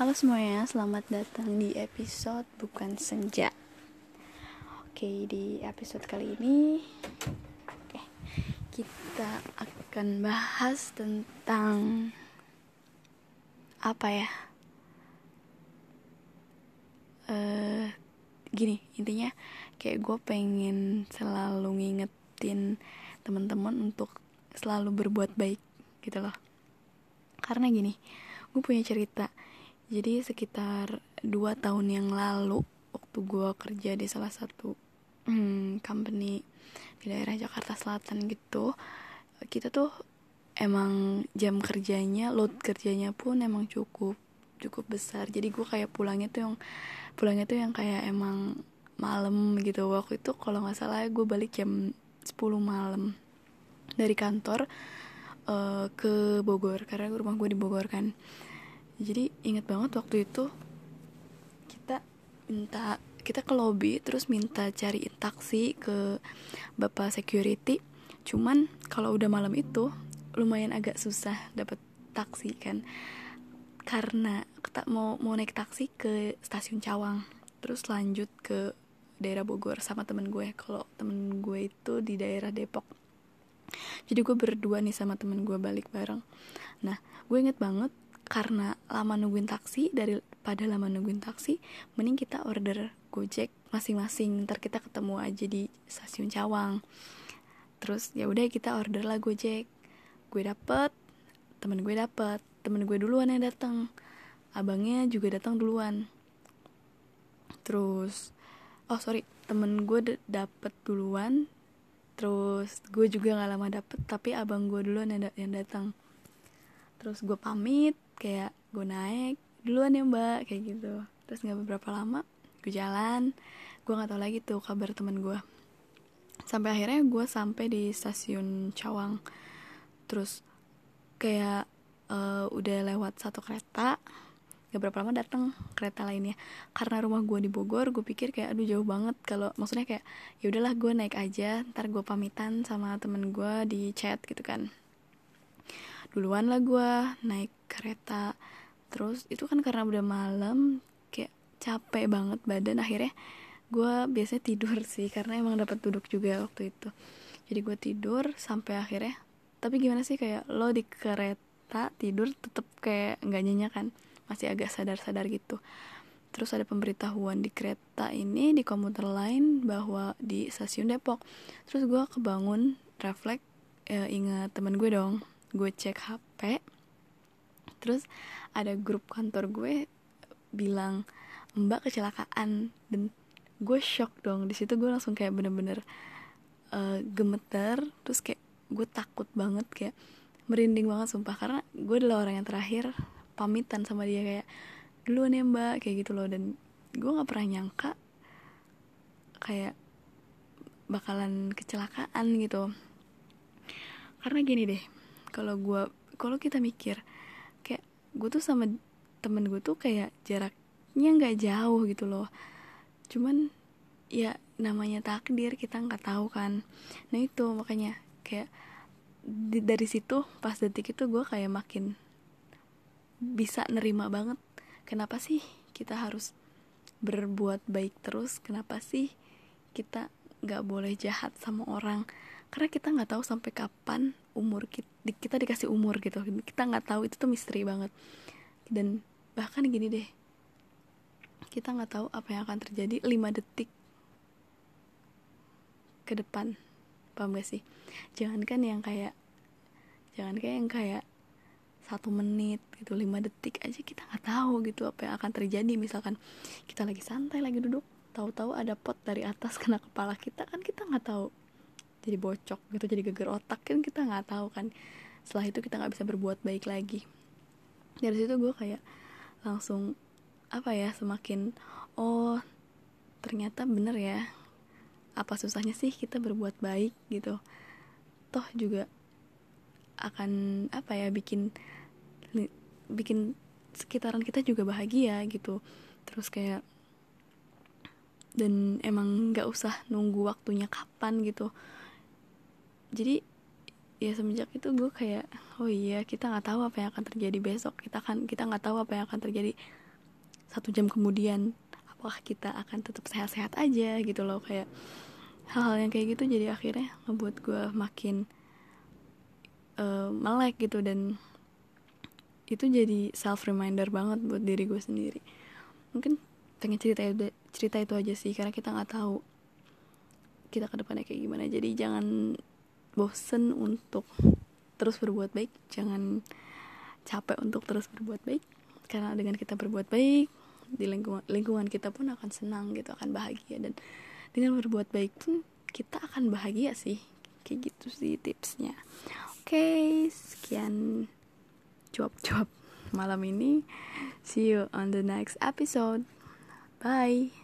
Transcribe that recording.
Halo semuanya, selamat datang di episode Bukan Senja. Oke, di episode kali ini oke, Kita akan bahas tentang Apa ya? Uh, Gini, intinya Kayak gue pengen selalu ngingetin teman-teman untuk selalu berbuat baik gitu loh. Karena gini, gue punya cerita jadi sekitar dua tahun yang lalu waktu gue kerja di salah satu hmm, company di daerah Jakarta Selatan gitu kita tuh emang jam kerjanya load kerjanya pun emang cukup cukup besar. Jadi gue kayak pulangnya tuh yang pulangnya tuh yang kayak emang malam gitu. Waktu itu kalau nggak salah gue balik jam 10 malam dari kantor uh, ke Bogor karena rumah gue di Bogor kan jadi inget banget waktu itu kita minta kita ke lobby terus minta cariin taksi ke bapak security. Cuman kalau udah malam itu lumayan agak susah dapat taksi kan. Karena kita mau mau naik taksi ke stasiun Cawang. Terus lanjut ke daerah Bogor sama temen gue. Kalau temen gue itu di daerah Depok. Jadi gue berdua nih sama temen gue balik bareng. Nah gue inget banget karena lama nungguin taksi daripada lama nungguin taksi mending kita order gojek masing-masing ntar kita ketemu aja di stasiun Cawang. Terus ya udah kita order lah gojek. Gue dapet temen gue dapet. Temen gue duluan yang datang abangnya juga datang duluan. Terus oh sorry temen gue dapet duluan. Terus gue juga gak lama dapet tapi abang gue duluan yang, yang datang terus gue pamit kayak gue naik duluan ya mbak kayak gitu. Terus nggak beberapa lama gue jalan. Gue nggak tahu lagi tuh kabar temen gue sampai akhirnya gue sampai di stasiun Cawang. Terus kayak uh, udah lewat satu kereta gak berapa lama datang kereta lainnya. Karena rumah gue di Bogor gue pikir kayak aduh jauh banget. Kalau maksudnya kayak ya udahlah gue naik aja ntar gue pamitan sama temen gue di chat gitu kan duluan lah gue naik kereta. Terus itu kan karena udah malam kayak capek banget badan. Akhirnya gue biasanya tidur sih karena emang dapat duduk juga waktu itu. Jadi gue tidur sampai akhirnya tapi gimana sih kayak lo di kereta tidur tetep kayak nggak nyenyak kan? Masih agak sadar-sadar gitu. Terus ada pemberitahuan di kereta ini di komuter lain bahwa di stasiun Depok. Terus gue kebangun refleks ya, ingat temen gue dong gue cek HP terus ada grup kantor gue bilang mbak kecelakaan. Dan gue shock dong. Di situ gue langsung kayak bener-bener uh, gemeter. Terus kayak gue takut banget kayak merinding banget sumpah. Karena gue adalah orang yang terakhir pamitan sama dia kayak duluan ya mbak kayak gitu loh. Dan gue nggak pernah nyangka kayak bakalan kecelakaan gitu. Karena gini deh kalau gue kalau kita mikir kayak gue tuh sama temen gue tuh kayak jaraknya nggak jauh gitu loh. Cuman ya namanya takdir kita nggak tahu kan. Nah itu makanya kayak di, dari situ pas detik itu gue kayak makin bisa nerima banget kenapa sih kita harus berbuat baik terus? Kenapa sih kita nggak boleh jahat sama orang. Karena kita nggak tahu sampai kapan umur kita, kita dikasih umur gitu. Kita nggak tahu itu tuh misteri banget. Dan bahkan gini deh kita nggak tahu apa yang akan terjadi 5 detik ke depan. Paham gak sih? Jangankan yang kayak jangan kayak yang kayak satu menit gitu lima detik aja kita nggak tahu gitu apa yang akan terjadi. Misalkan kita lagi santai lagi duduk tahu-tahu ada pot dari atas kena kepala kita kan kita nggak tahu. Jadi bocok gitu jadi geger otak kan kita nggak tahu kan. Setelah itu kita nggak bisa berbuat baik lagi. Dari situ gue kayak langsung apa ya semakin oh ternyata bener ya. Apa susahnya sih kita berbuat baik? gitu. Toh juga akan apa ya bikin bikin sekitaran kita juga bahagia gitu. Terus kayak dan emang nggak usah nunggu waktunya kapan gitu. Jadi ya semenjak itu gue kayak oh iya kita nggak tahu apa yang akan terjadi besok. Kita kan kita nggak tahu apa yang akan terjadi satu jam kemudian. Apakah kita akan tetap sehat-sehat aja gitu loh. Kayak hal-hal yang kayak gitu jadi akhirnya ngebuat gue makin uh, melek gitu. Dan itu jadi self reminder banget buat diri gue sendiri. Mungkin pengen cerita itu cerita itu aja sih karena kita nggak tahu kita ke depannya kayak gimana. Jadi jangan bosen untuk terus berbuat baik jangan capek untuk terus berbuat baik karena dengan kita berbuat baik di lingkungan lingkungan kita pun akan senang gitu akan bahagia. Dan dengan berbuat baik pun kita akan bahagia sih kayak gitu sih tipsnya. Oke okay, sekian cuap-cuap malam ini. See you on the next episode. Bye